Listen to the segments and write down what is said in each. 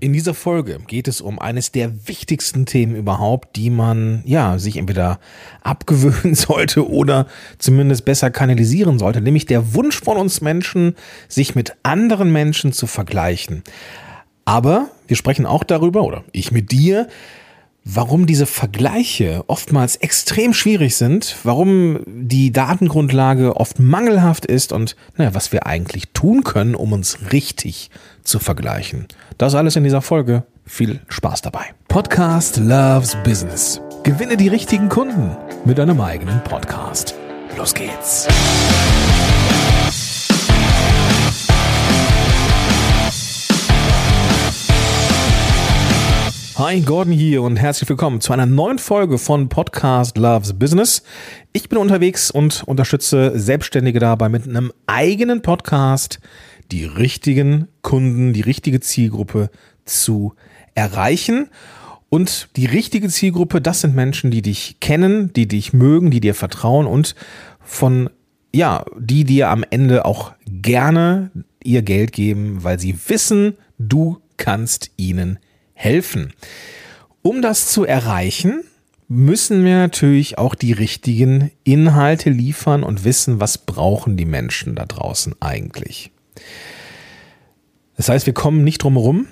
In dieser Folge geht es um eines der wichtigsten Themen überhaupt, die man ja sich entweder abgewöhnen sollte oder zumindest besser kanalisieren sollte, nämlich der Wunsch von uns Menschen, sich mit anderen Menschen zu vergleichen. Aber wir sprechen auch darüber, oder ich mit dir, warum diese Vergleiche oftmals extrem schwierig sind, warum die Datengrundlage oft mangelhaft ist und naja, was wir eigentlich tun können, um uns richtig zu vergleichen. Das alles in dieser Folge. Viel Spaß dabei. Podcast Loves Business. Gewinne die richtigen Kunden mit deinem eigenen Podcast. Los geht's. Hi, Gordon hier und herzlich willkommen zu einer neuen Folge von Podcast Loves Business. Ich bin unterwegs und unterstütze Selbstständige dabei mit einem eigenen Podcast die richtigen Kunden, die richtige Zielgruppe zu erreichen. Und die richtige Zielgruppe, das sind Menschen, die dich kennen, die dich mögen, die dir vertrauen und von, ja, die dir am Ende auch gerne ihr Geld geben, weil sie wissen, du kannst ihnen helfen. Um das zu erreichen, müssen wir natürlich auch die richtigen Inhalte liefern und wissen, was brauchen die Menschen da draußen eigentlich. Das heißt, wir kommen nicht drum herum,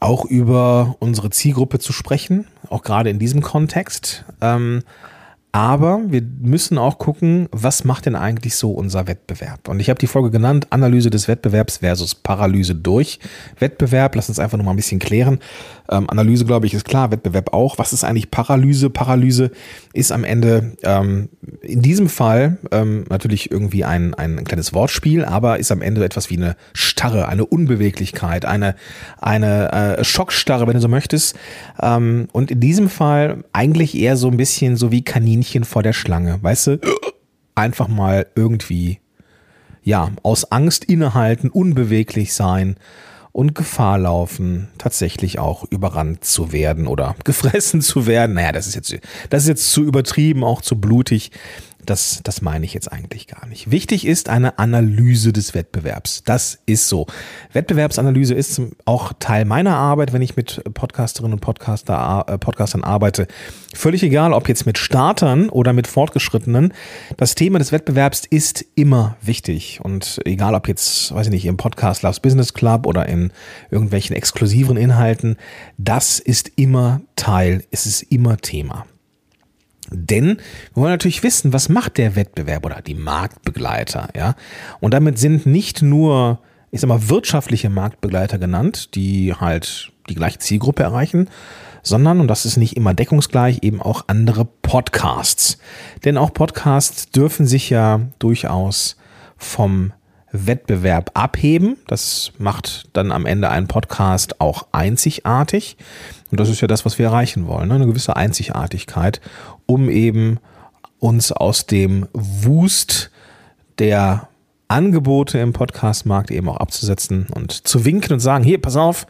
auch über unsere Zielgruppe zu sprechen, auch gerade in diesem Kontext. Ähm, aber wir müssen auch gucken, was macht denn eigentlich so unser Wettbewerb? Und ich habe die Folge genannt, Analyse des Wettbewerbs versus Paralyse durch Wettbewerb. Lass uns einfach noch mal ein bisschen klären. Ähm, Analyse, glaube ich, ist klar, Wettbewerb auch. Was ist eigentlich Paralyse? Paralyse ist am Ende ähm, in diesem Fall ähm, natürlich irgendwie ein, ein kleines Wortspiel, aber ist am Ende etwas wie eine Starre, eine Unbeweglichkeit, eine, eine äh, Schockstarre, wenn du so möchtest. Ähm, und in diesem Fall eigentlich eher so ein bisschen so wie Kaninchen vor der Schlange, weißt du? Einfach mal irgendwie, ja, aus Angst innehalten, unbeweglich sein und Gefahr laufen, tatsächlich auch überrannt zu werden oder gefressen zu werden. Naja, das ist jetzt, das ist jetzt zu übertrieben, auch zu blutig. Das, das meine ich jetzt eigentlich gar nicht. Wichtig ist eine Analyse des Wettbewerbs. Das ist so. Wettbewerbsanalyse ist auch Teil meiner Arbeit, wenn ich mit Podcasterinnen und Podcaster, äh, Podcastern arbeite. Völlig egal, ob jetzt mit Startern oder mit Fortgeschrittenen. Das Thema des Wettbewerbs ist immer wichtig. Und egal, ob jetzt, weiß ich nicht, im Podcast Loves Business Club oder in irgendwelchen exklusiven Inhalten, das ist immer Teil, es ist immer Thema. Denn wir wollen natürlich wissen, was macht der Wettbewerb oder die Marktbegleiter, ja? Und damit sind nicht nur, ich sag mal, wirtschaftliche Marktbegleiter genannt, die halt die gleiche Zielgruppe erreichen, sondern, und das ist nicht immer deckungsgleich, eben auch andere Podcasts. Denn auch Podcasts dürfen sich ja durchaus vom Wettbewerb abheben. Das macht dann am Ende einen Podcast auch einzigartig. Und das ist ja das, was wir erreichen wollen. Ne? Eine gewisse Einzigartigkeit, um eben uns aus dem Wust der Angebote im Podcastmarkt eben auch abzusetzen und zu winken und sagen, hier, pass auf,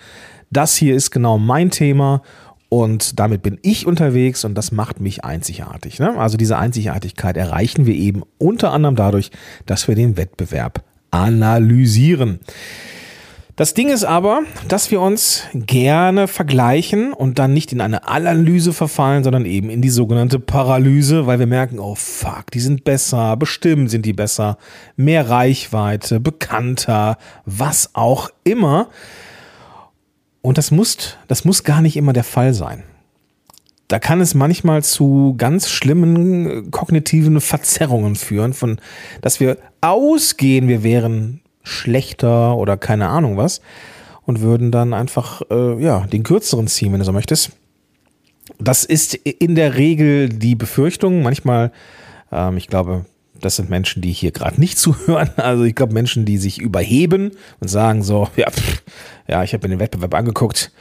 das hier ist genau mein Thema und damit bin ich unterwegs und das macht mich einzigartig. Ne? Also diese Einzigartigkeit erreichen wir eben unter anderem dadurch, dass wir den Wettbewerb analysieren. Das Ding ist aber, dass wir uns gerne vergleichen und dann nicht in eine Analyse verfallen, sondern eben in die sogenannte Paralyse, weil wir merken, oh fuck, die sind besser, bestimmt sind die besser, mehr Reichweite, bekannter, was auch immer. Und das muss, das muss gar nicht immer der Fall sein. Da kann es manchmal zu ganz schlimmen kognitiven Verzerrungen führen, von, dass wir ausgehen, wir wären schlechter oder keine Ahnung was und würden dann einfach äh, ja den kürzeren ziehen, wenn du so möchtest. Das ist in der Regel die Befürchtung. Manchmal, ähm, ich glaube, das sind Menschen, die hier gerade nicht zuhören. Also ich glaube Menschen, die sich überheben und sagen so, ja, pff, ja, ich habe mir den Wettbewerb angeguckt.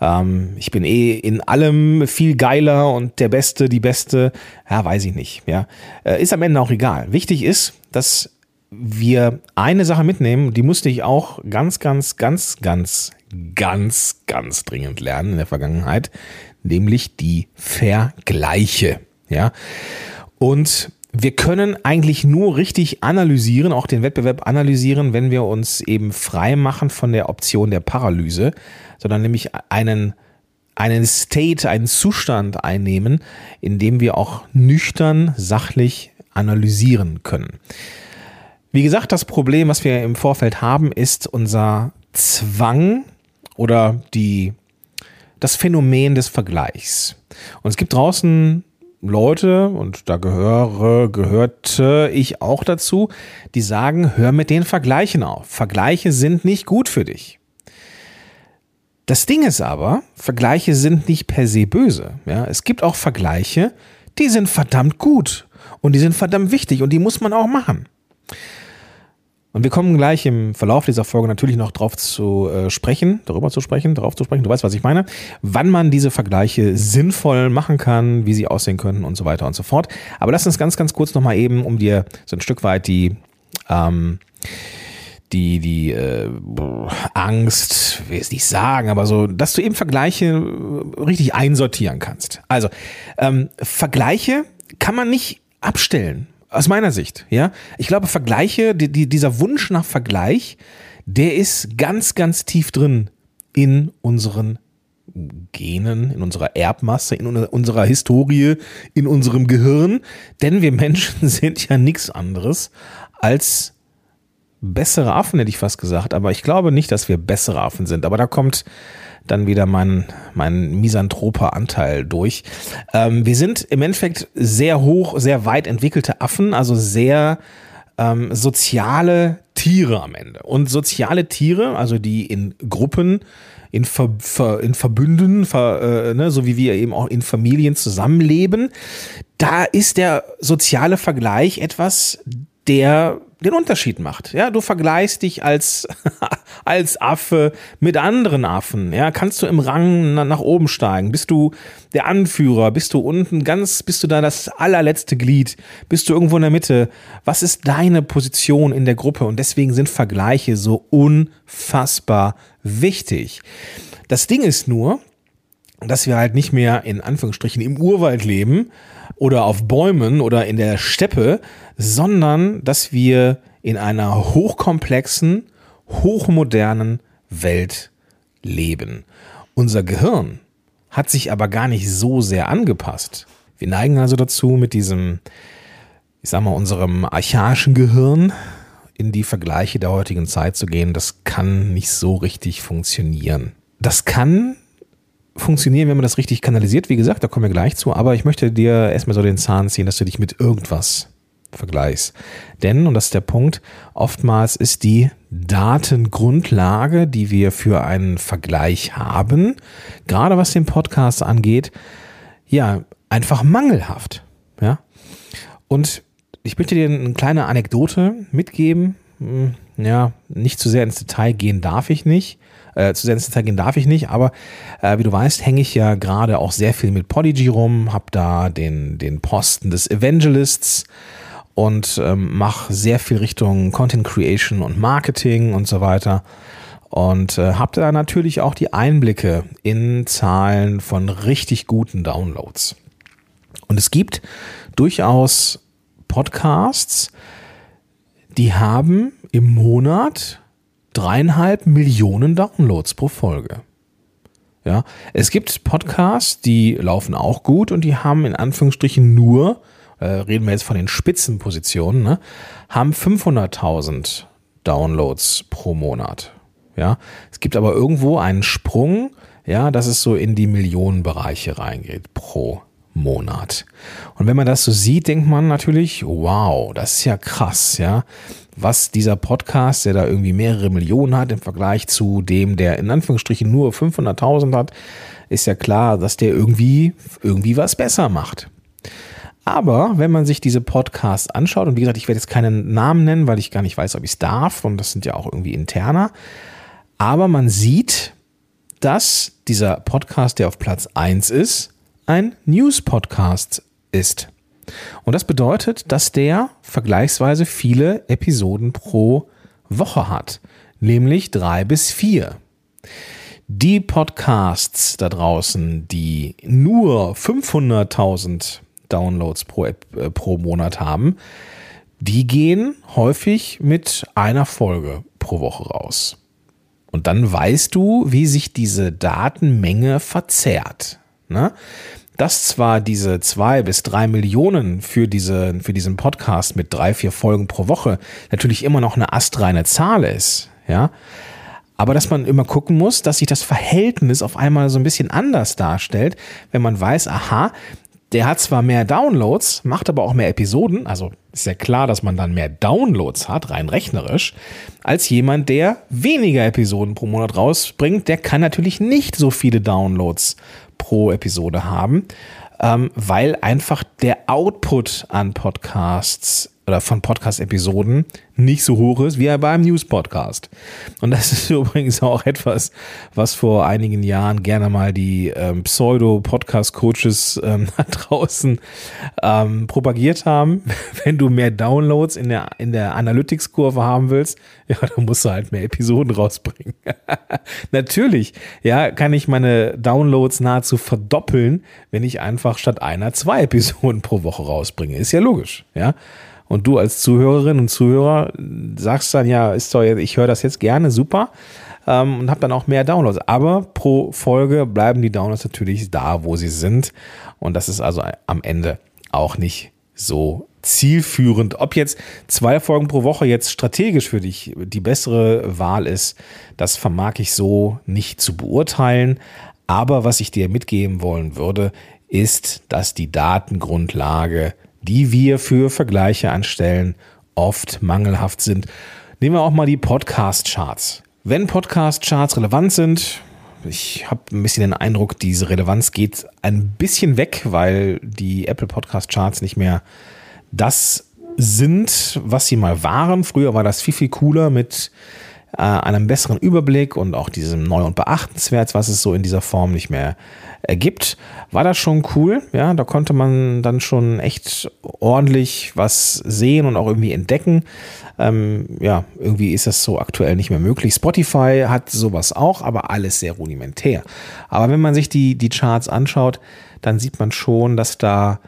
Ähm, ich bin eh in allem viel geiler und der Beste, die Beste. Ja, weiß ich nicht. Ja, äh, ist am Ende auch egal. Wichtig ist, dass wir eine Sache mitnehmen, die musste ich auch ganz, ganz, ganz, ganz, ganz, ganz dringend lernen in der Vergangenheit, nämlich die Vergleiche. Ja. Und wir können eigentlich nur richtig analysieren, auch den Wettbewerb analysieren, wenn wir uns eben frei machen von der Option der Paralyse, sondern nämlich einen, einen State, einen Zustand einnehmen, in dem wir auch nüchtern, sachlich analysieren können. Wie gesagt, das Problem, was wir im Vorfeld haben, ist unser Zwang oder die, das Phänomen des Vergleichs. Und es gibt draußen Leute, und da gehöre, gehörte ich auch dazu, die sagen, hör mit den Vergleichen auf. Vergleiche sind nicht gut für dich. Das Ding ist aber, Vergleiche sind nicht per se böse. Ja, es gibt auch Vergleiche, die sind verdammt gut und die sind verdammt wichtig und die muss man auch machen. Und wir kommen gleich im Verlauf dieser Folge natürlich noch drauf zu äh, sprechen, darüber zu sprechen, darauf zu sprechen, du weißt, was ich meine, wann man diese Vergleiche sinnvoll machen kann, wie sie aussehen können und so weiter und so fort. Aber lass uns ganz, ganz kurz nochmal eben, um dir so ein Stück weit die, ähm, die, die äh, Angst, will es nicht sagen, aber so, dass du eben Vergleiche äh, richtig einsortieren kannst. Also, ähm, Vergleiche kann man nicht abstellen. Aus meiner Sicht, ja. Ich glaube, Vergleiche, die, die, dieser Wunsch nach Vergleich, der ist ganz, ganz tief drin in unseren Genen, in unserer Erbmasse, in unserer Historie, in unserem Gehirn. Denn wir Menschen sind ja nichts anderes als bessere Affen, hätte ich fast gesagt. Aber ich glaube nicht, dass wir bessere Affen sind. Aber da kommt dann wieder mein, mein misanthroper Anteil durch. Ähm, wir sind im Endeffekt sehr hoch, sehr weit entwickelte Affen, also sehr ähm, soziale Tiere am Ende. Und soziale Tiere, also die in Gruppen, in, Ver, Ver, in Verbünden, Ver, äh, ne, so wie wir eben auch in Familien zusammenleben, da ist der soziale Vergleich etwas, der den Unterschied macht. Ja, du vergleichst dich als, als Affe mit anderen Affen. Ja, kannst du im Rang nach oben steigen? Bist du der Anführer? Bist du unten ganz, bist du da das allerletzte Glied? Bist du irgendwo in der Mitte? Was ist deine Position in der Gruppe? Und deswegen sind Vergleiche so unfassbar wichtig. Das Ding ist nur, dass wir halt nicht mehr in Anführungsstrichen im Urwald leben oder auf Bäumen oder in der Steppe, sondern dass wir in einer hochkomplexen, hochmodernen Welt leben. Unser Gehirn hat sich aber gar nicht so sehr angepasst. Wir neigen also dazu, mit diesem, ich sag mal, unserem archaischen Gehirn in die Vergleiche der heutigen Zeit zu gehen. Das kann nicht so richtig funktionieren. Das kann funktionieren, wenn man das richtig kanalisiert. Wie gesagt, da kommen wir gleich zu. Aber ich möchte dir erstmal so den Zahn ziehen, dass du dich mit irgendwas vergleichst. Denn, und das ist der Punkt, oftmals ist die Datengrundlage, die wir für einen Vergleich haben, gerade was den Podcast angeht, ja, einfach mangelhaft. Ja. Und ich möchte dir eine kleine Anekdote mitgeben. Hm, ja, nicht zu sehr ins Detail gehen darf ich nicht. Äh, zu sehr ins Detail gehen darf ich nicht, aber äh, wie du weißt, hänge ich ja gerade auch sehr viel mit Podigy rum, habe da den, den Posten des Evangelists und ähm, mache sehr viel Richtung Content Creation und Marketing und so weiter. Und äh, habe da natürlich auch die Einblicke in Zahlen von richtig guten Downloads. Und es gibt durchaus Podcasts, die haben im Monat dreieinhalb Millionen Downloads pro Folge. Ja, es gibt Podcasts, die laufen auch gut und die haben in Anführungsstrichen nur, äh, reden wir jetzt von den Spitzenpositionen, ne, haben 500.000 Downloads pro Monat. Ja, es gibt aber irgendwo einen Sprung, ja, dass es so in die Millionenbereiche reingeht pro Monat. Und wenn man das so sieht, denkt man natürlich, wow, das ist ja krass, ja was dieser Podcast, der da irgendwie mehrere Millionen hat im Vergleich zu dem, der in Anführungsstrichen nur 500.000 hat, ist ja klar, dass der irgendwie, irgendwie was besser macht. Aber wenn man sich diese Podcasts anschaut, und wie gesagt, ich werde jetzt keinen Namen nennen, weil ich gar nicht weiß, ob ich es darf, und das sind ja auch irgendwie interner, aber man sieht, dass dieser Podcast, der auf Platz 1 ist, ein News-Podcast ist. Und das bedeutet, dass der vergleichsweise viele Episoden pro Woche hat, nämlich drei bis vier. Die Podcasts da draußen, die nur 500.000 Downloads pro, äh, pro Monat haben, die gehen häufig mit einer Folge pro Woche raus. Und dann weißt du, wie sich diese Datenmenge verzerrt. Ne? Dass zwar diese zwei bis drei Millionen für, diese, für diesen Podcast mit drei, vier Folgen pro Woche natürlich immer noch eine astreine Zahl ist, ja, aber dass man immer gucken muss, dass sich das Verhältnis auf einmal so ein bisschen anders darstellt, wenn man weiß, aha, der hat zwar mehr Downloads, macht aber auch mehr Episoden, also ist ja klar, dass man dann mehr Downloads hat, rein rechnerisch, als jemand, der weniger Episoden pro Monat rausbringt, der kann natürlich nicht so viele Downloads pro Episode haben, ähm, weil einfach der Output an Podcasts oder von Podcast-Episoden nicht so hoch ist wie beim News-Podcast. Und das ist übrigens auch etwas, was vor einigen Jahren gerne mal die ähm, Pseudo-Podcast-Coaches ähm, da draußen ähm, propagiert haben. Wenn du mehr Downloads in der, in der Analytics-Kurve haben willst, ja, dann musst du halt mehr Episoden rausbringen. Natürlich, ja, kann ich meine Downloads nahezu verdoppeln, wenn ich einfach statt einer zwei Episoden pro Woche rausbringe. Ist ja logisch, ja. Und du als Zuhörerin und Zuhörer sagst dann, ja, ist doch, ich höre das jetzt gerne, super. Ähm, und habe dann auch mehr Downloads. Aber pro Folge bleiben die Downloads natürlich da, wo sie sind. Und das ist also am Ende auch nicht so zielführend. Ob jetzt zwei Folgen pro Woche jetzt strategisch für dich die bessere Wahl ist, das vermag ich so nicht zu beurteilen. Aber was ich dir mitgeben wollen würde, ist, dass die Datengrundlage die wir für Vergleiche anstellen, oft mangelhaft sind. Nehmen wir auch mal die Podcast-Charts. Wenn Podcast-Charts relevant sind, ich habe ein bisschen den Eindruck, diese Relevanz geht ein bisschen weg, weil die Apple Podcast Charts nicht mehr das sind, was sie mal waren. Früher war das viel, viel cooler mit äh, einem besseren Überblick und auch diesem neu und beachtenswert, was es so in dieser Form nicht mehr ergibt, war das schon cool. Ja, da konnte man dann schon echt ordentlich was sehen und auch irgendwie entdecken. Ähm, ja, irgendwie ist das so aktuell nicht mehr möglich. Spotify hat sowas auch, aber alles sehr rudimentär. Aber wenn man sich die, die Charts anschaut, dann sieht man schon, dass da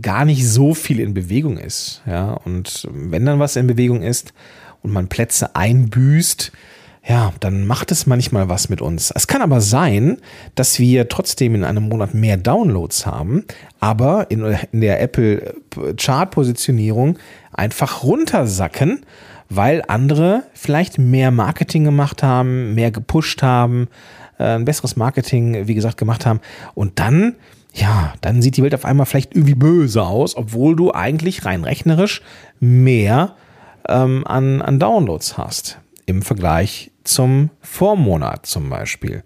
gar nicht so viel in Bewegung ist. Ja, und wenn dann was in Bewegung ist, und man Plätze einbüßt, ja, dann macht es manchmal was mit uns. Es kann aber sein, dass wir trotzdem in einem Monat mehr Downloads haben, aber in, in der Apple Chart Positionierung einfach runtersacken, weil andere vielleicht mehr Marketing gemacht haben, mehr gepusht haben, äh, ein besseres Marketing, wie gesagt, gemacht haben und dann ja, dann sieht die Welt auf einmal vielleicht irgendwie böse aus, obwohl du eigentlich rein rechnerisch mehr ähm, an, an Downloads hast im Vergleich zum Vormonat zum Beispiel.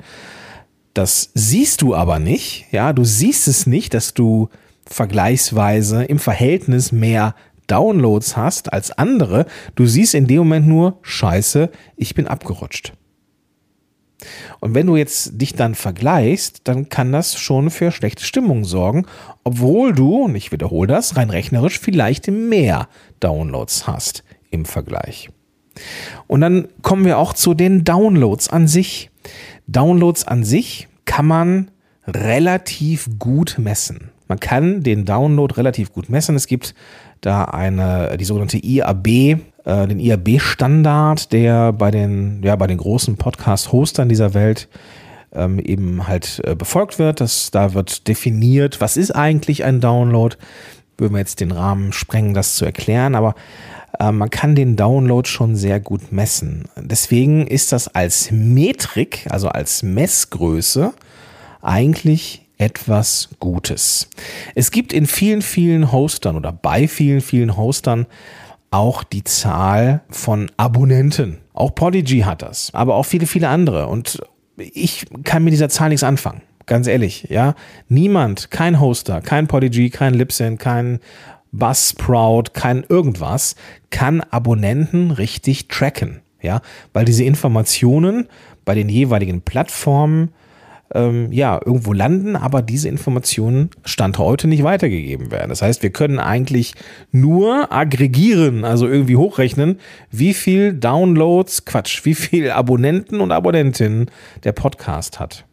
Das siehst du aber nicht, ja, du siehst es nicht, dass du vergleichsweise im Verhältnis mehr Downloads hast als andere. Du siehst in dem Moment nur, scheiße, ich bin abgerutscht. Und wenn du jetzt dich dann vergleichst, dann kann das schon für schlechte Stimmung sorgen, obwohl du, und ich wiederhole das, rein rechnerisch vielleicht mehr Downloads hast im Vergleich. Und dann kommen wir auch zu den Downloads an sich. Downloads an sich kann man relativ gut messen. Man kann den Download relativ gut messen. Es gibt da eine, die sogenannte IAB, äh, den IAB-Standard, der bei den, ja, bei den großen Podcast-Hostern dieser Welt ähm, eben halt äh, befolgt wird. Das, da wird definiert, was ist eigentlich ein Download. Würden wir jetzt den Rahmen sprengen, das zu erklären, aber äh, man kann den Download schon sehr gut messen. Deswegen ist das als Metrik, also als Messgröße, eigentlich etwas Gutes. Es gibt in vielen, vielen Hostern oder bei vielen, vielen Hostern auch die Zahl von Abonnenten. Auch Podigy hat das, aber auch viele, viele andere. Und ich kann mit dieser Zahl nichts anfangen. Ganz ehrlich, ja. Niemand, kein Hoster, kein Podigy, kein Libsyn, kein Buzzsprout, kein irgendwas, kann Abonnenten richtig tracken. Ja, weil diese Informationen bei den jeweiligen Plattformen ähm, ja irgendwo landen, aber diese Informationen Stand heute nicht weitergegeben werden. Das heißt, wir können eigentlich nur aggregieren, also irgendwie hochrechnen, wie viel Downloads, Quatsch, wie viel Abonnenten und Abonnentinnen der Podcast hat.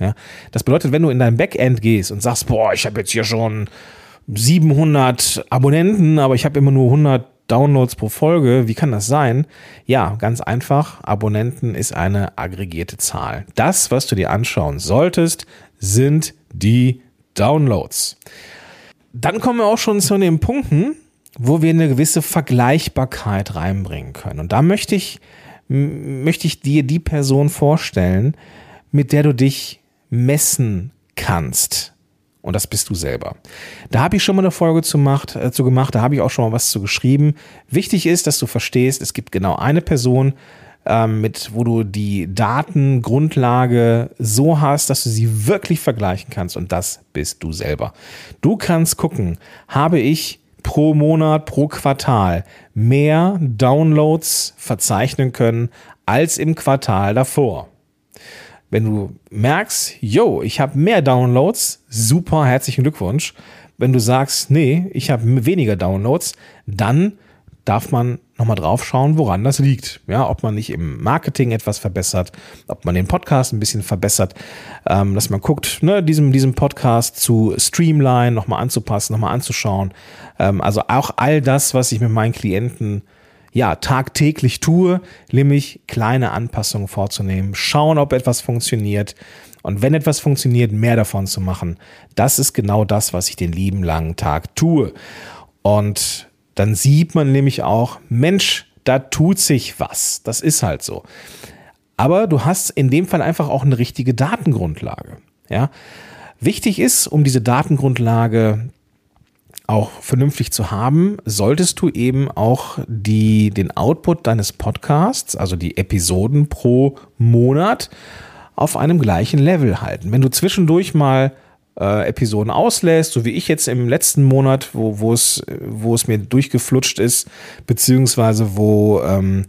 Ja? Das bedeutet, wenn du in dein Backend gehst und sagst, boah, ich habe jetzt hier schon 700 Abonnenten, aber ich habe immer nur 100 Downloads pro Folge. Wie kann das sein? Ja, ganz einfach. Abonnenten ist eine aggregierte Zahl. Das, was du dir anschauen solltest, sind die Downloads. Dann kommen wir auch schon zu den Punkten, wo wir eine gewisse Vergleichbarkeit reinbringen können. Und da möchte ich, möchte ich dir die Person vorstellen, mit der du dich messen kannst. Und das bist du selber. Da habe ich schon mal eine Folge zu gemacht, äh, zu gemacht, da habe ich auch schon mal was zu geschrieben. Wichtig ist, dass du verstehst, es gibt genau eine Person, ähm, mit, wo du die Datengrundlage so hast, dass du sie wirklich vergleichen kannst. Und das bist du selber. Du kannst gucken, habe ich pro Monat, pro Quartal mehr Downloads verzeichnen können als im Quartal davor. Wenn du merkst, yo, ich habe mehr Downloads, super, herzlichen Glückwunsch. Wenn du sagst, nee, ich habe weniger Downloads, dann darf man nochmal drauf schauen, woran das liegt. Ja, ob man nicht im Marketing etwas verbessert, ob man den Podcast ein bisschen verbessert, ähm, dass man guckt, ne, diesem, diesem Podcast zu streamline, nochmal anzupassen, nochmal anzuschauen. Ähm, also auch all das, was ich mit meinen Klienten ja, tagtäglich tue, nämlich kleine Anpassungen vorzunehmen, schauen, ob etwas funktioniert und wenn etwas funktioniert, mehr davon zu machen. Das ist genau das, was ich den lieben langen Tag tue. Und dann sieht man nämlich auch, Mensch, da tut sich was. Das ist halt so. Aber du hast in dem Fall einfach auch eine richtige Datengrundlage. Ja. Wichtig ist, um diese Datengrundlage auch vernünftig zu haben, solltest du eben auch die, den Output deines Podcasts, also die Episoden pro Monat, auf einem gleichen Level halten. Wenn du zwischendurch mal äh, Episoden auslässt, so wie ich jetzt im letzten Monat, wo, wo, es, wo es mir durchgeflutscht ist, beziehungsweise wo ähm,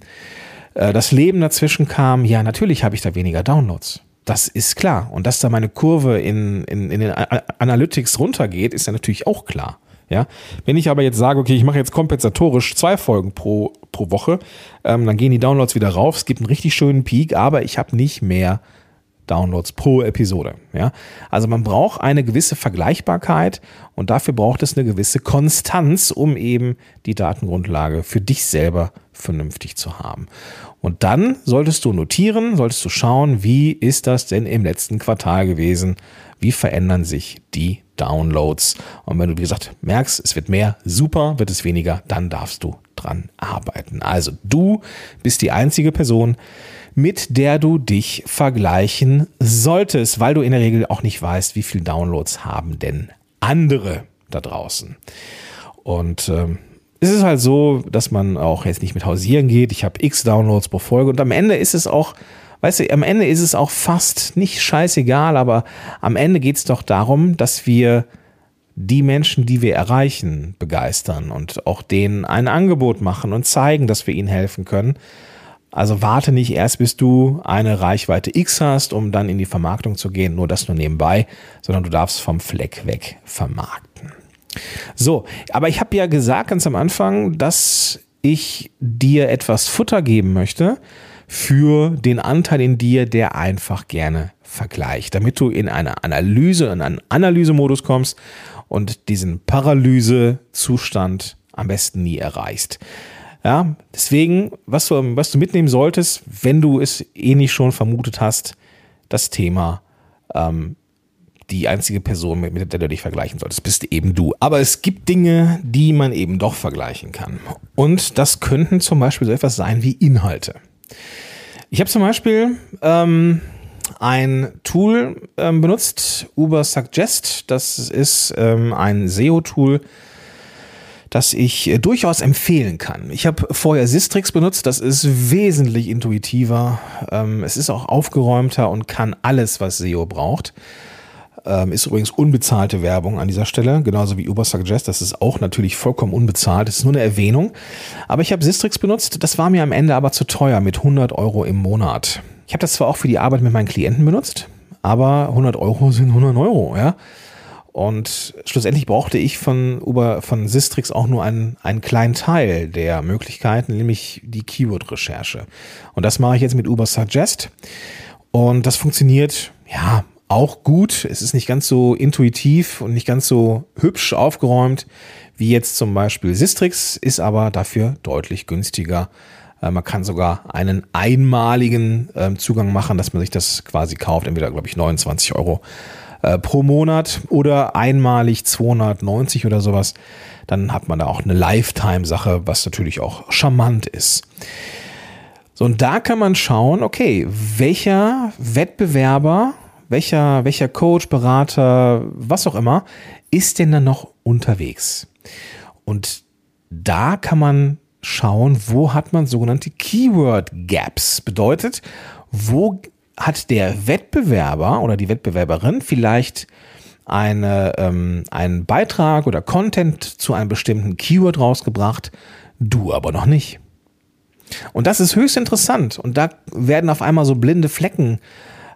äh, das Leben dazwischen kam, ja, natürlich habe ich da weniger Downloads. Das ist klar. Und dass da meine Kurve in, in, in den Analytics runtergeht, ist ja natürlich auch klar. Ja? Wenn ich aber jetzt sage, okay, ich mache jetzt kompensatorisch zwei Folgen pro, pro Woche, ähm, dann gehen die Downloads wieder rauf. Es gibt einen richtig schönen Peak, aber ich habe nicht mehr Downloads pro Episode. Ja? Also man braucht eine gewisse Vergleichbarkeit und dafür braucht es eine gewisse Konstanz, um eben die Datengrundlage für dich selber vernünftig zu haben. Und dann solltest du notieren, solltest du schauen, wie ist das denn im letzten Quartal gewesen? Wie verändern sich die Downloads. Und wenn du, wie gesagt, merkst, es wird mehr, super, wird es weniger, dann darfst du dran arbeiten. Also du bist die einzige Person, mit der du dich vergleichen solltest, weil du in der Regel auch nicht weißt, wie viele Downloads haben denn andere da draußen. Und ähm, es ist halt so, dass man auch jetzt nicht mit hausieren geht. Ich habe x Downloads pro Folge und am Ende ist es auch weißt du, am Ende ist es auch fast nicht scheißegal, aber am Ende geht es doch darum, dass wir die Menschen, die wir erreichen, begeistern und auch denen ein Angebot machen und zeigen, dass wir ihnen helfen können. Also warte nicht erst, bis du eine Reichweite X hast, um dann in die Vermarktung zu gehen, nur das nur nebenbei, sondern du darfst vom Fleck weg vermarkten. So, aber ich habe ja gesagt ganz am Anfang, dass ich dir etwas Futter geben möchte, für den Anteil in dir, der einfach gerne vergleicht, damit du in eine Analyse, in einen Analysemodus kommst und diesen Paralyse-Zustand am besten nie erreichst. Ja, deswegen, was du, was du mitnehmen solltest, wenn du es eh nicht schon vermutet hast, das Thema, ähm, die einzige Person, mit, der du dich vergleichen solltest, bist eben du. Aber es gibt Dinge, die man eben doch vergleichen kann. Und das könnten zum Beispiel so etwas sein wie Inhalte. Ich habe zum Beispiel ähm, ein Tool ähm, benutzt, Uber Suggest. Das ist ähm, ein SEO-Tool, das ich äh, durchaus empfehlen kann. Ich habe vorher Sistrix benutzt, das ist wesentlich intuitiver. Ähm, es ist auch aufgeräumter und kann alles, was SEO braucht. Ähm, ist übrigens unbezahlte Werbung an dieser Stelle, genauso wie Uber Suggest. Das ist auch natürlich vollkommen unbezahlt. Das ist nur eine Erwähnung. Aber ich habe Sistrix benutzt. Das war mir am Ende aber zu teuer mit 100 Euro im Monat. Ich habe das zwar auch für die Arbeit mit meinen Klienten benutzt, aber 100 Euro sind 100 Euro, ja. Und schlussendlich brauchte ich von Uber, von Sistrix auch nur einen, einen kleinen Teil der Möglichkeiten, nämlich die Keyword-Recherche. Und das mache ich jetzt mit Uber Suggest. Und das funktioniert, ja, auch gut. Es ist nicht ganz so intuitiv und nicht ganz so hübsch aufgeräumt wie jetzt zum Beispiel Sistrix, ist aber dafür deutlich günstiger. Äh, man kann sogar einen einmaligen ähm, Zugang machen, dass man sich das quasi kauft. Entweder, glaube ich, 29 Euro äh, pro Monat oder einmalig 290 oder sowas. Dann hat man da auch eine Lifetime-Sache, was natürlich auch charmant ist. So, und da kann man schauen, okay, welcher Wettbewerber, welcher, welcher Coach, Berater, was auch immer, ist denn dann noch unterwegs? Und da kann man schauen, wo hat man sogenannte Keyword Gaps. Bedeutet, wo hat der Wettbewerber oder die Wettbewerberin vielleicht eine, ähm, einen Beitrag oder Content zu einem bestimmten Keyword rausgebracht, du aber noch nicht. Und das ist höchst interessant. Und da werden auf einmal so blinde Flecken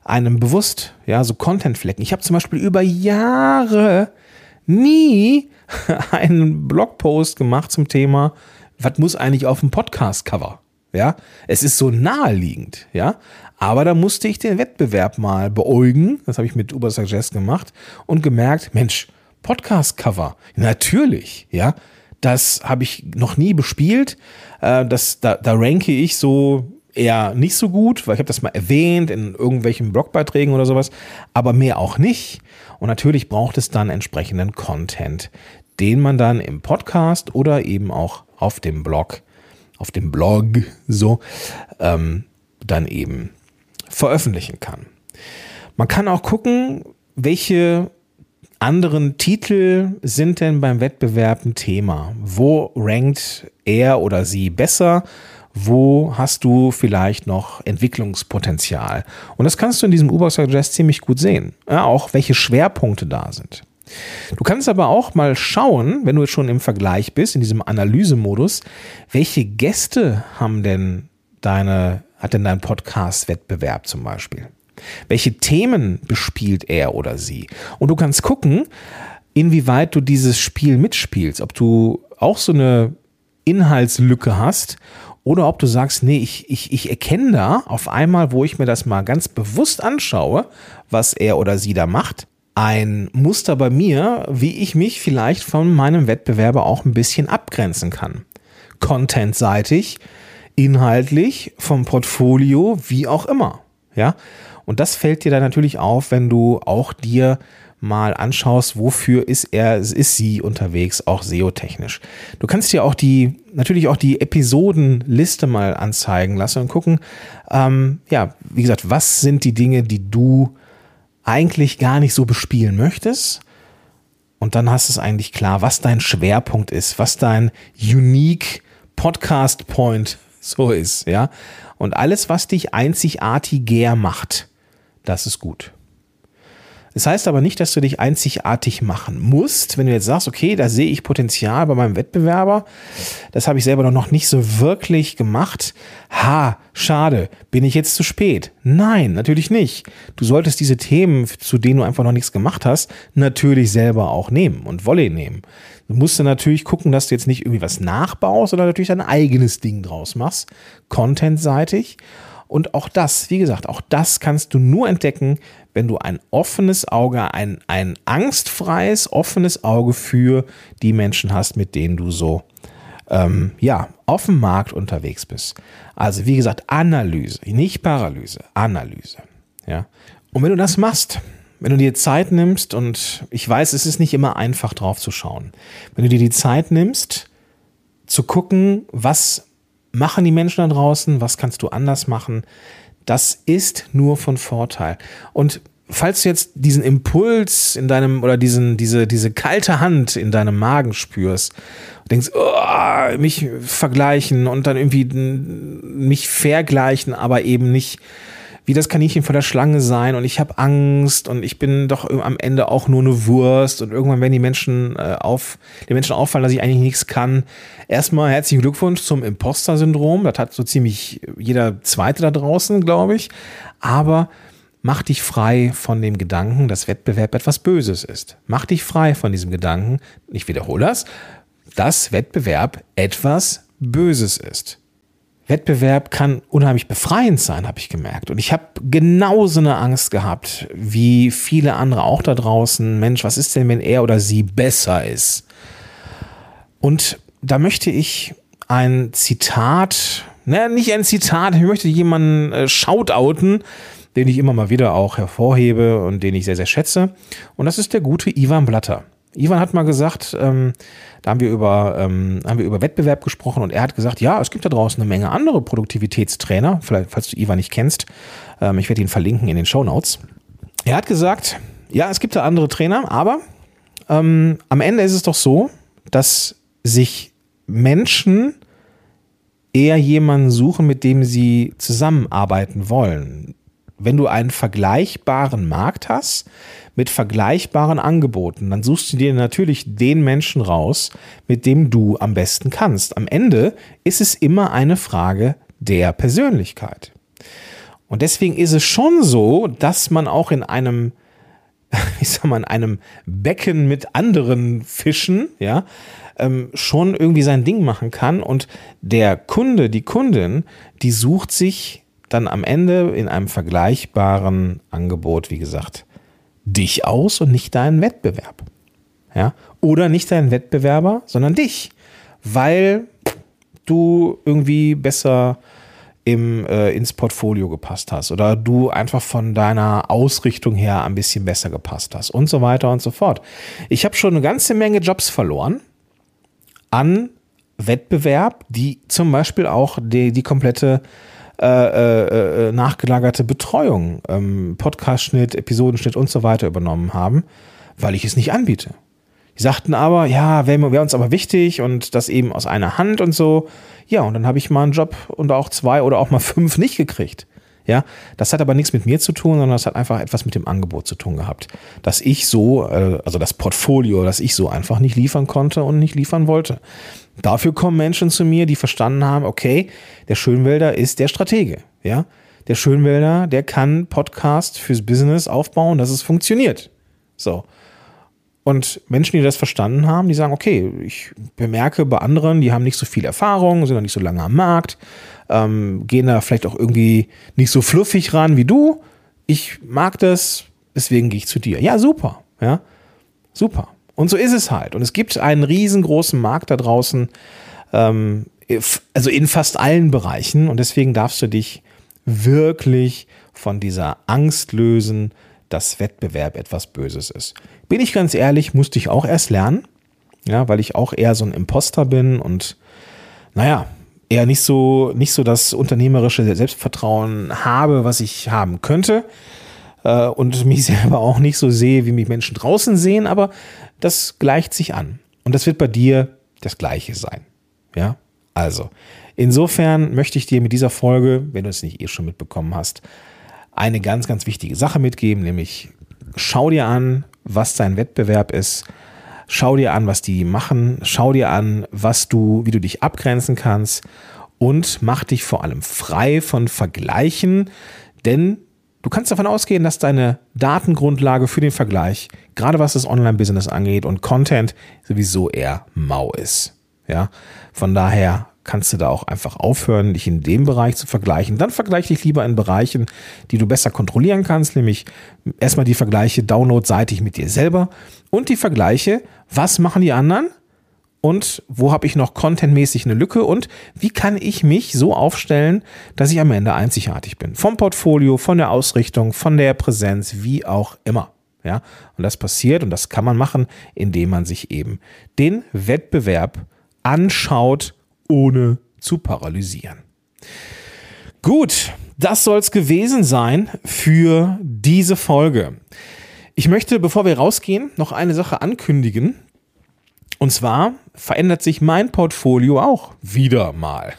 einem bewusst, ja, so Content-Flecken. Ich habe zum Beispiel über Jahre nie einen Blogpost gemacht zum Thema, was muss eigentlich auf dem Podcast-Cover? Ja, es ist so naheliegend, ja. Aber da musste ich den Wettbewerb mal beäugen. Das habe ich mit Ubersuggest gemacht und gemerkt, Mensch, Podcast-Cover, natürlich, ja. Das habe ich noch nie bespielt. Äh, das, da, da ranke ich so eher nicht so gut, weil ich habe das mal erwähnt in irgendwelchen Blogbeiträgen oder sowas, aber mehr auch nicht. Und natürlich braucht es dann entsprechenden Content, den man dann im Podcast oder eben auch auf dem Blog, auf dem Blog so, ähm, dann eben veröffentlichen kann. Man kann auch gucken, welche anderen Titel sind denn beim Wettbewerb ein Thema? Wo rankt er oder sie besser? Wo hast du vielleicht noch Entwicklungspotenzial? Und das kannst du in diesem Uber Suggest ziemlich gut sehen. Ja, auch welche Schwerpunkte da sind. Du kannst aber auch mal schauen, wenn du jetzt schon im Vergleich bist, in diesem Analysemodus, welche Gäste haben denn deine, hat denn dein Podcast-Wettbewerb zum Beispiel? Welche Themen bespielt er oder sie? Und du kannst gucken, inwieweit du dieses Spiel mitspielst, ob du auch so eine Inhaltslücke hast oder ob du sagst, nee, ich, ich, ich erkenne da auf einmal, wo ich mir das mal ganz bewusst anschaue, was er oder sie da macht, ein Muster bei mir, wie ich mich vielleicht von meinem Wettbewerber auch ein bisschen abgrenzen kann. Contentseitig, inhaltlich, vom Portfolio, wie auch immer. Ja, und das fällt dir dann natürlich auf, wenn du auch dir mal anschaust, wofür ist er, ist sie unterwegs, auch SEO-technisch. Du kannst dir auch die, natürlich auch die Episodenliste mal anzeigen lassen und gucken, ähm, ja, wie gesagt, was sind die Dinge, die du eigentlich gar nicht so bespielen möchtest. Und dann hast du es eigentlich klar, was dein Schwerpunkt ist, was dein unique Podcast Point so ist, ja. Und alles, was dich einzigartiger macht, das ist gut. Das heißt aber nicht, dass du dich einzigartig machen musst. Wenn du jetzt sagst, okay, da sehe ich Potenzial bei meinem Wettbewerber, das habe ich selber noch nicht so wirklich gemacht. Ha, schade, bin ich jetzt zu spät? Nein, natürlich nicht. Du solltest diese Themen, zu denen du einfach noch nichts gemacht hast, natürlich selber auch nehmen und Wolle nehmen. Du musst dann natürlich gucken, dass du jetzt nicht irgendwie was nachbaust, sondern natürlich dein eigenes Ding draus machst, contentseitig. Und auch das, wie gesagt, auch das kannst du nur entdecken, wenn du ein offenes Auge, ein, ein angstfreies, offenes Auge für die Menschen hast, mit denen du so ähm, ja, auf dem Markt unterwegs bist. Also wie gesagt, Analyse, nicht Paralyse, Analyse. Ja. Und wenn du das machst, wenn du dir Zeit nimmst, und ich weiß, es ist nicht immer einfach drauf zu schauen, wenn du dir die Zeit nimmst, zu gucken, was machen die Menschen da draußen, was kannst du anders machen, das ist nur von Vorteil. Und falls du jetzt diesen Impuls in deinem oder diesen, diese, diese kalte Hand in deinem Magen spürst denkst, oh, mich vergleichen und dann irgendwie mich vergleichen, aber eben nicht wie das Kaninchen vor der Schlange sein und ich habe Angst und ich bin doch am Ende auch nur eine Wurst und irgendwann werden die Menschen äh, auf, den Menschen auffallen, dass ich eigentlich nichts kann. Erstmal herzlichen Glückwunsch zum Imposter-Syndrom. Das hat so ziemlich jeder Zweite da draußen, glaube ich. Aber mach dich frei von dem Gedanken, dass Wettbewerb etwas Böses ist. Mach dich frei von diesem Gedanken, ich wiederhole das, dass Wettbewerb etwas Böses ist. Wettbewerb kann unheimlich befreiend sein, habe ich gemerkt. Und ich habe genauso eine Angst gehabt, wie viele andere auch da draußen. Mensch, was ist denn, wenn er oder sie besser ist? Und da möchte ich ein Zitat, ne, nicht ein Zitat, ich möchte jemanden äh, shoutouten, den ich immer mal wieder auch hervorhebe und den ich sehr, sehr schätze. Und das ist der gute Ivan Blatter. Ivan hat mal gesagt, ähm, da haben wir über, ähm, haben wir über Wettbewerb gesprochen und er hat gesagt, ja, es gibt da draußen eine Menge andere Produktivitätstrainer, vielleicht, falls du Ivan nicht kennst, ähm, ich werde ihn verlinken in den Show Notes. Er hat gesagt, ja, es gibt da andere Trainer, aber ähm, am Ende ist es doch so, dass sich Menschen eher jemanden suchen, mit dem sie zusammenarbeiten wollen. Wenn du einen vergleichbaren Markt hast, mit vergleichbaren Angeboten, dann suchst du dir natürlich den Menschen raus, mit dem du am besten kannst. Am Ende ist es immer eine Frage der Persönlichkeit. Und deswegen ist es schon so, dass man auch in einem, ich sag mal, in einem Becken mit anderen Fischen, ja, ähm, schon irgendwie sein Ding machen kann. Und der Kunde, die Kundin, die sucht sich dann am Ende in einem vergleichbaren Angebot, wie gesagt, dich aus und nicht deinen Wettbewerb. Ja? Oder nicht deinen Wettbewerber, sondern dich. Weil du irgendwie besser im, äh, ins Portfolio gepasst hast oder du einfach von deiner Ausrichtung her ein bisschen besser gepasst hast und so weiter und so fort. Ich habe schon eine ganze Menge Jobs verloren an Wettbewerb, die zum Beispiel auch die, die komplette äh, äh, äh, nachgelagerte Betreuung, ähm, Podcast-Schnitt, Episodenschnitt und so weiter übernommen haben, weil ich es nicht anbiete. Die sagten aber, ja, wäre wär uns aber wichtig und das eben aus einer Hand und so. Ja, und dann habe ich mal einen Job und auch zwei oder auch mal fünf nicht gekriegt. Ja, das hat aber nichts mit mir zu tun, sondern das hat einfach etwas mit dem Angebot zu tun gehabt, dass ich so, äh, also das Portfolio, das ich so einfach nicht liefern konnte und nicht liefern wollte. Dafür kommen Menschen zu mir, die verstanden haben, okay, der Schönwälder ist der Stratege, ja. Der Schönwälder, der kann Podcast fürs Business aufbauen, dass es funktioniert. So. Und Menschen, die das verstanden haben, die sagen, okay, ich bemerke bei anderen, die haben nicht so viel Erfahrung, sind noch nicht so lange am Markt, ähm, gehen da vielleicht auch irgendwie nicht so fluffig ran wie du. Ich mag das, deswegen gehe ich zu dir. Ja, super, ja, super. Und so ist es halt. Und es gibt einen riesengroßen Markt da draußen, ähm, also in fast allen Bereichen. Und deswegen darfst du dich wirklich von dieser Angst lösen, dass Wettbewerb etwas Böses ist. Bin ich ganz ehrlich, musste ich auch erst lernen, ja, weil ich auch eher so ein Imposter bin und naja, eher nicht so, nicht so das unternehmerische Selbstvertrauen habe, was ich haben könnte äh, und mich selber auch nicht so sehe, wie mich Menschen draußen sehen, aber das gleicht sich an. Und das wird bei dir das Gleiche sein. Ja, also, insofern möchte ich dir mit dieser Folge, wenn du es nicht eh schon mitbekommen hast, eine ganz, ganz wichtige Sache mitgeben, nämlich schau dir an, was dein Wettbewerb ist. Schau dir an, was die machen. Schau dir an, was du, wie du dich abgrenzen kannst und mach dich vor allem frei von Vergleichen, denn Du kannst davon ausgehen, dass deine Datengrundlage für den Vergleich, gerade was das Online-Business angeht und Content, sowieso eher mau ist. Ja, von daher kannst du da auch einfach aufhören, dich in dem Bereich zu vergleichen. Dann vergleiche dich lieber in Bereichen, die du besser kontrollieren kannst, nämlich erstmal die Vergleiche downloadseitig mit dir selber und die Vergleiche, was machen die anderen und wo habe ich noch contentmäßig eine Lücke und wie kann ich mich so aufstellen, dass ich am Ende einzigartig bin. Vom Portfolio, von der Ausrichtung, von der Präsenz, wie auch immer. Ja, und das passiert und das kann man machen, indem man sich eben den Wettbewerb anschaut, ohne zu paralysieren. Gut, das soll es gewesen sein für diese Folge. Ich möchte, bevor wir rausgehen, noch eine Sache ankündigen. Und zwar verändert sich mein Portfolio auch wieder mal.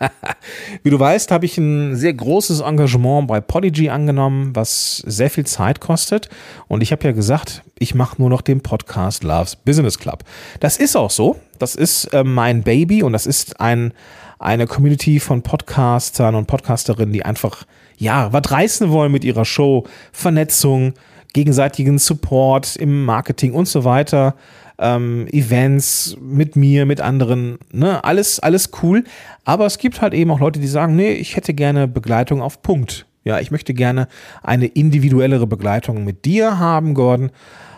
Wie du weißt, habe ich ein sehr großes Engagement bei Podigy angenommen, was sehr viel Zeit kostet. Und ich habe ja gesagt, ich mache nur noch den Podcast Loves Business Club. Das ist auch so. Das ist äh, mein Baby und das ist ein, eine Community von Podcastern und Podcasterinnen, die einfach, ja, was reißen wollen mit ihrer Show, Vernetzung, gegenseitigen Support im Marketing und so weiter ähm, Events mit mir, mit anderen, ne, alles, alles cool. Aber es gibt halt eben auch Leute, die sagen, nee, ich hätte gerne Begleitung auf Punkt. Ja, ich möchte gerne eine individuellere Begleitung mit dir haben, Gordon.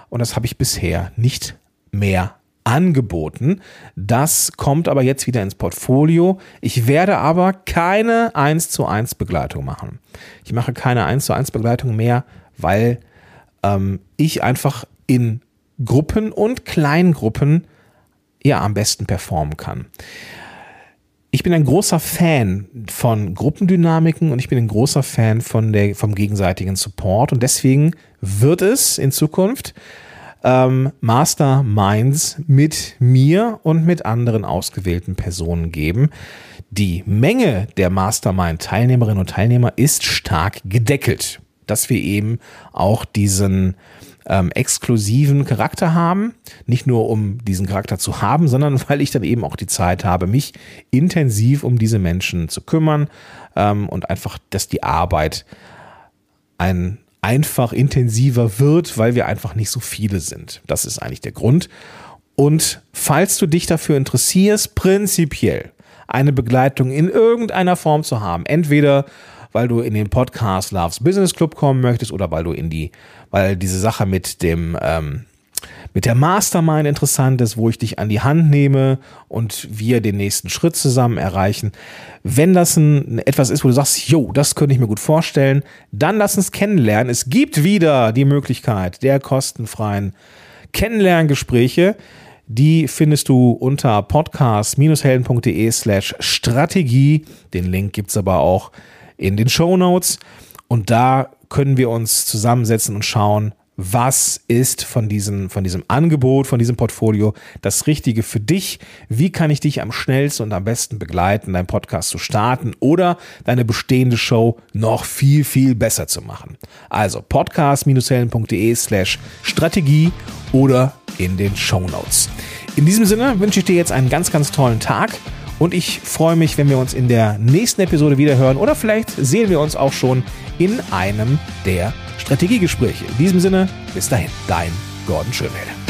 Und das habe ich bisher nicht mehr angeboten. Das kommt aber jetzt wieder ins Portfolio. Ich werde aber keine 1 zu 1 Begleitung machen. Ich mache keine 1 zu 1 Begleitung mehr, weil ähm, ich einfach in Gruppen und Kleingruppen ja am besten performen kann. Ich bin ein großer Fan von Gruppendynamiken und ich bin ein großer Fan von der, vom gegenseitigen Support und deswegen wird es in Zukunft ähm, Masterminds mit mir und mit anderen ausgewählten Personen geben. Die Menge der Mastermind-Teilnehmerinnen und Teilnehmer ist stark gedeckelt, dass wir eben auch diesen ähm, exklusiven Charakter haben. Nicht nur um diesen Charakter zu haben, sondern weil ich dann eben auch die Zeit habe, mich intensiv um diese Menschen zu kümmern ähm, und einfach, dass die Arbeit ein einfach intensiver wird, weil wir einfach nicht so viele sind. Das ist eigentlich der Grund. Und falls du dich dafür interessierst, prinzipiell eine Begleitung in irgendeiner Form zu haben, entweder weil du in den Podcast Loves Business Club kommen möchtest oder weil du in die, weil diese Sache mit dem ähm, mit der Mastermind interessant ist, wo ich dich an die Hand nehme und wir den nächsten Schritt zusammen erreichen. Wenn das ein, etwas ist, wo du sagst, jo, das könnte ich mir gut vorstellen, dann lass uns kennenlernen. Es gibt wieder die Möglichkeit der kostenfreien Kennenlerngespräche. Die findest du unter podcast-helden.de slash Strategie. Den Link gibt's aber auch in den Show Notes. Und da können wir uns zusammensetzen und schauen, was ist von diesem, von diesem Angebot, von diesem Portfolio das Richtige für dich? Wie kann ich dich am schnellsten und am besten begleiten, deinen Podcast zu starten oder deine bestehende Show noch viel, viel besser zu machen? Also podcast-helden.de slash Strategie oder in den Show Notes. In diesem Sinne wünsche ich dir jetzt einen ganz, ganz tollen Tag und ich freue mich, wenn wir uns in der nächsten Episode wieder hören oder vielleicht sehen wir uns auch schon in einem der Strategiegespräche. In diesem Sinne, bis dahin, dein Gordon Schönwälder.